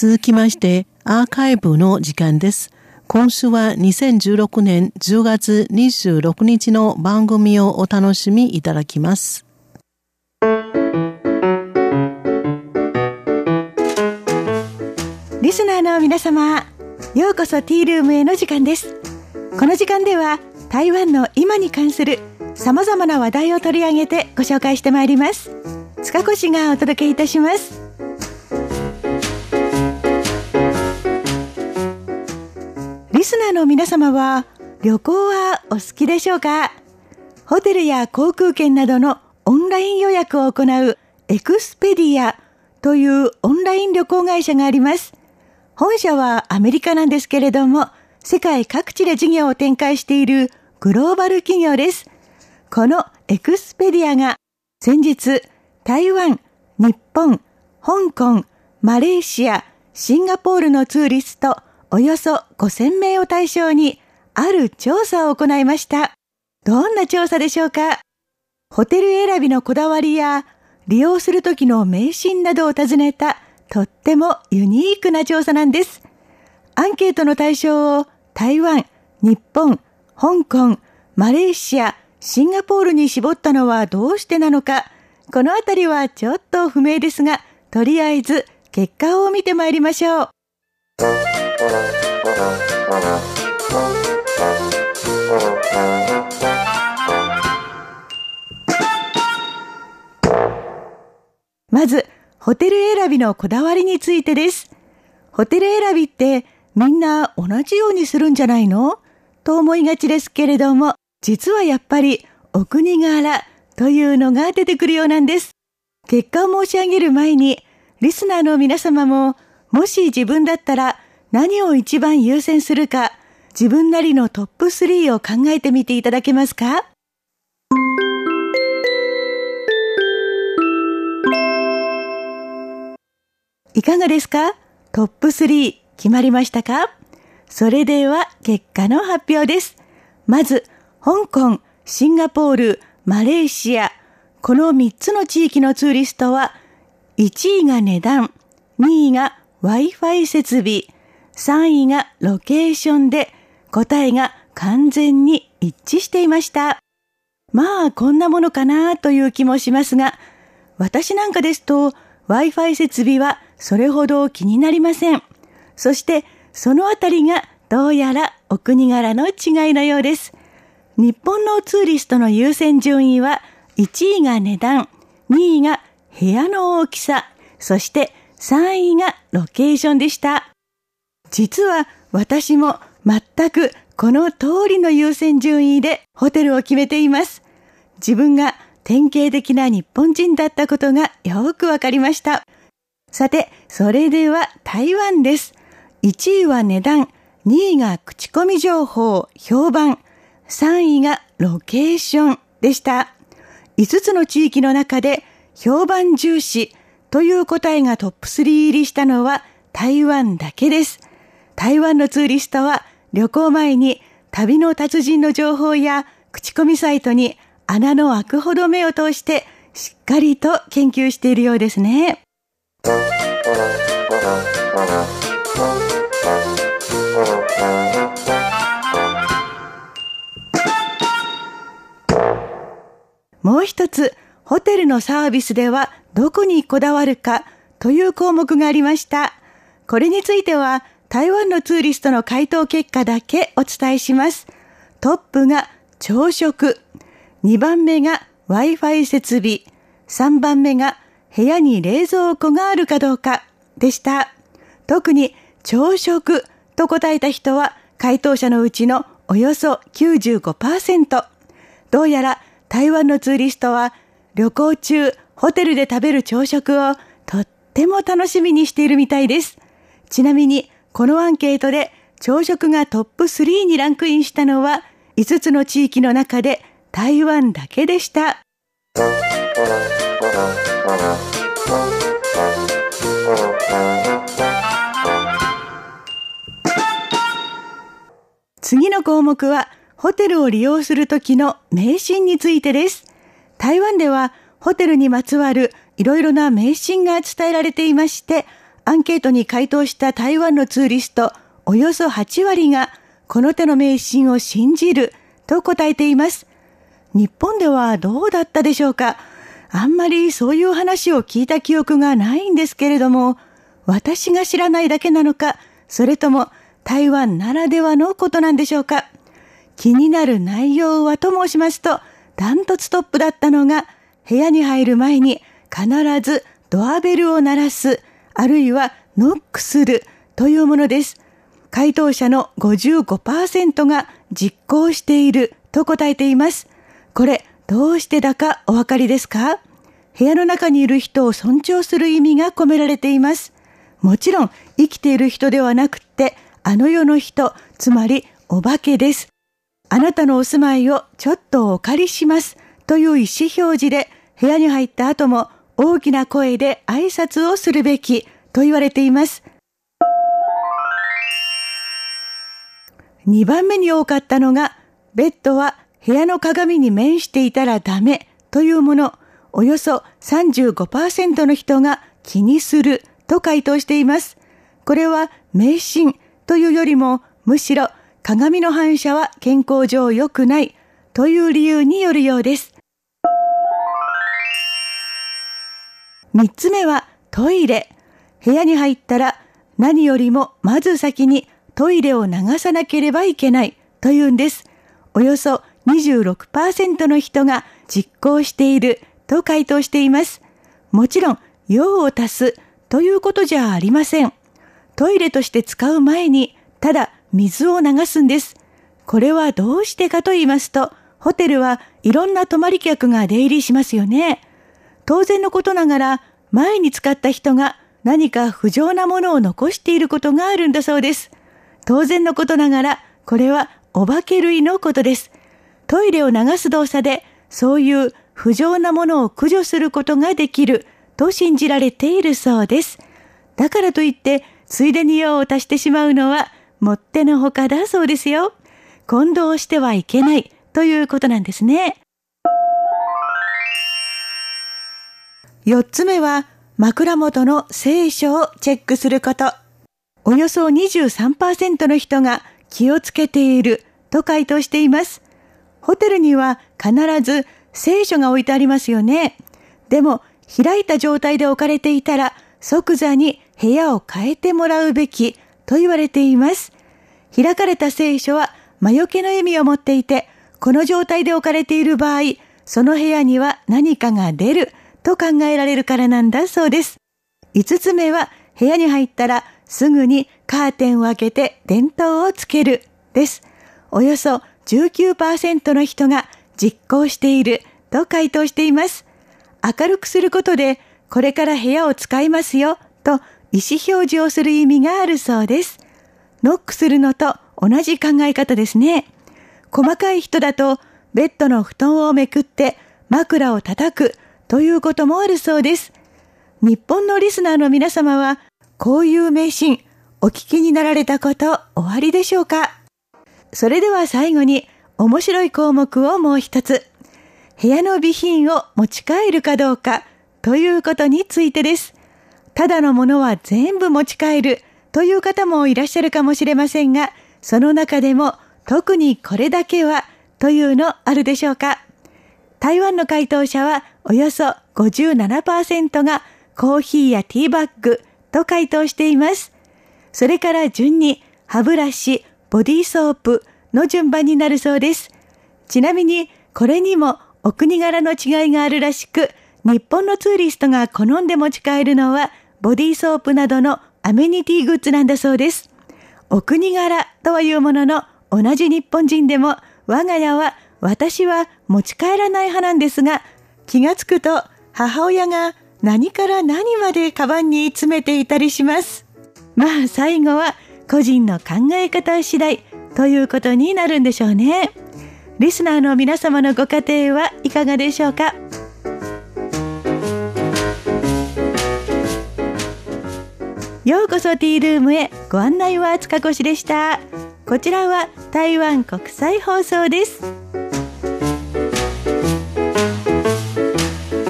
続きまして、アーカイブの時間です。今週は2016年10月26日の番組をお楽しみいただきます。リスナーの皆様、ようこそティールームへの時間です。この時間では台湾の今に関する様々な話題を取り上げてご紹介してまいります。塚越がお届けいたします。ーの皆様は旅行はお好きでしょうか？ホテルや航空券などのオンライン予約を行うエクスペディアというオンライン旅行会社があります。本社はアメリカなんですけれども、世界各地で事業を展開しているグローバル企業です。このエクスペディアが先日台湾、日本、香港、マレーシア、シンガポールのツーリストおよそ5000名を対象にある調査を行いました。どんな調査でしょうか？ホテル選びのこだわりや利用する時の迷信などを尋ねたとってもユニークな調査なんです。アンケートの対象を台湾、日本、香港、マレーシア、シンガポールに絞ったのはどうしてなのか、このあたりはちょっと不明ですが、とりあえず結果を見てまいりましょう。まず、ホテル選びのこだわりについてです。ホテル選びってみんな同じようにするんじゃないの？と思いがちですけれども、実はやっぱりお国柄というのが出てくるようなんです。結果を申し上げる前に、リスナーの皆様も、もし自分だったら何を一番優先するか、自分なりのトップ3を考えてみていただけますか？いかがですか？トップ3決まりましたか？それでは結果の発表です。まず、香港、シンガポール、マレーシア、この3つの地域のツーリストは、1位が値段、2位が Wi-Fi 設備、3位がロケーションで、答えが完全に一致していました。まあ、こんなものかなという気もしますが、私なんかですと、Wi-Fi 設備はそれほど気になりません。そしてそのあたりがどうやらお国柄の違いのようです。日本のツーリストの優先順位は1位が値段、2位が部屋の大きさ、そして3位がロケーションでした。実は私も全くこの通りの優先順位でホテルを決めています。自分が典型的な日本人だったことがよくわかりました。さて、それでは台湾です。1位は値段、2位が口コミ情報、評判、3位がロケーションでした。5つの地域の中で評判重視という答えがトップ3入りしたのは台湾だけです。台湾のツーリストは旅行前に旅の達人の情報や口コミサイトに穴の開くほど目を通してしっかりと研究しているようですね。もう一つ、ホテルのサービスではどこにこだわるかという項目がありました。これについては台湾のツーリストの回答結果だけお伝えします。トップが朝食、2番目が Wi-Fi 設備、3番目が部屋に冷蔵庫があるかどうかでした。特に朝食と答えた人は回答者のうちのおよそ95%。どうやら台湾のツーリストは旅行中ホテルで食べる朝食をとっても楽しみにしているみたいです。ちなみにこのアンケートで朝食がトップ3にランクインしたのは5つの地域の中で台湾だけでした。次の項目は、ホテルを利用するときの迷信についてです。台湾では、ホテルにまつわるいろいろな迷信が伝えられていまして、アンケートに回答した台湾のツーリストおよそ8割がこの手の迷信を信じると答えています。日本ではどうだったでしょうか？あんまりそういう話を聞いた記憶がないんですけれども、私が知らないだけなのか、それとも台湾ならではのことなんでしょうか？気になる内容はと申しますと、ダントツトップだったのが、部屋に入る前に必ずドアベルを鳴らす、あるいはノックするというものです。回答者の55%が実行していると答えています。これ、どうしてだかお分かりですか？部屋の中にいる人を尊重する意味が込められています。もちろん、生きている人ではなくって、あの世の人、つまりお化けです。あなたのお住まいをちょっとお借りしますという意思表示で部屋に入った後も大きな声で挨拶をするべきと言われています。2番目に多かったのが、ベッドは部屋の鏡に面していたらダメというもの、およそ35%の人が気にすると回答しています。これは迷信というよりも、むしろ鏡の反射は健康上良くないという理由によるようです。三つ目はトイレ。部屋に入ったら何よりもまず先にトイレを流さなければいけないというんです。およそ26%の人が実行していると回答しています。もちろん、用を足すということじゃありません。トイレとして使う前に、ただ水を流すんです。これはどうしてかと言いますと、ホテルはいろんな泊まり客が出入りしますよね。当然のことながら、前に使った人が何か不浄なものを残していることがあるんだそうです。当然のことながら、これはお化け類のことです。トイレを流す動作で、そういう不浄なものを駆除することができると信じられているそうです。だからといって、ついでに用を足してしまうのは、もってのほかだそうですよ。混同してはいけないということなんですね。四つ目は、枕元の聖書をチェックすること。およそ23%の人が気をつけていると回答しています。ホテルには必ず聖書が置いてありますよね。でも開いた状態で置かれていたら即座に部屋を変えてもらうべきと言われています。開かれた聖書は魔除けの意味を持っていて、この状態で置かれている場合、その部屋には何かが出ると考えられるからなんだそうです。五つ目は部屋に入ったらすぐにカーテンを開けて電灯をつけるです。およそ19%の人が実行していると回答しています。明るくすることでこれから部屋を使いますよと意思表示をする意味があるそうです。ノックするのと同じ考え方ですね。細かい人だとベッドの布団をめくって枕を叩くということもあるそうです。日本のリスナーの皆様はこういう迷信、お聞きになられたことおありでしょうか？それでは最後に面白い項目をもう一つ。部屋の備品を持ち帰るかどうかということについてです。ただのものは全部持ち帰るという方もいらっしゃるかもしれませんが、その中でも特にこれだけはというのあるでしょうか？台湾の回答者はおよそ57%がコーヒーやティーバッグ、と回答しています。それから順に歯ブラシ、ボディーソープの順番になるそうです。ちなみにこれにもお国柄の違いがあるらしく、日本のツーリストが好んで持ち帰るのはボディーソープなどのアメニティグッズなんだそうです。お国柄とはいうものの同じ日本人でも我が家は私は持ち帰らない派なんですが気がつくと母親が何から何までカバンに詰めていたりします。まあ最後は個人の考え方次第ということになるんでしょうね。リスナーの皆様のご家庭はいかがでしょうか？ようこそティールームへご案内は塚越でした。こちらは台湾国際放送です。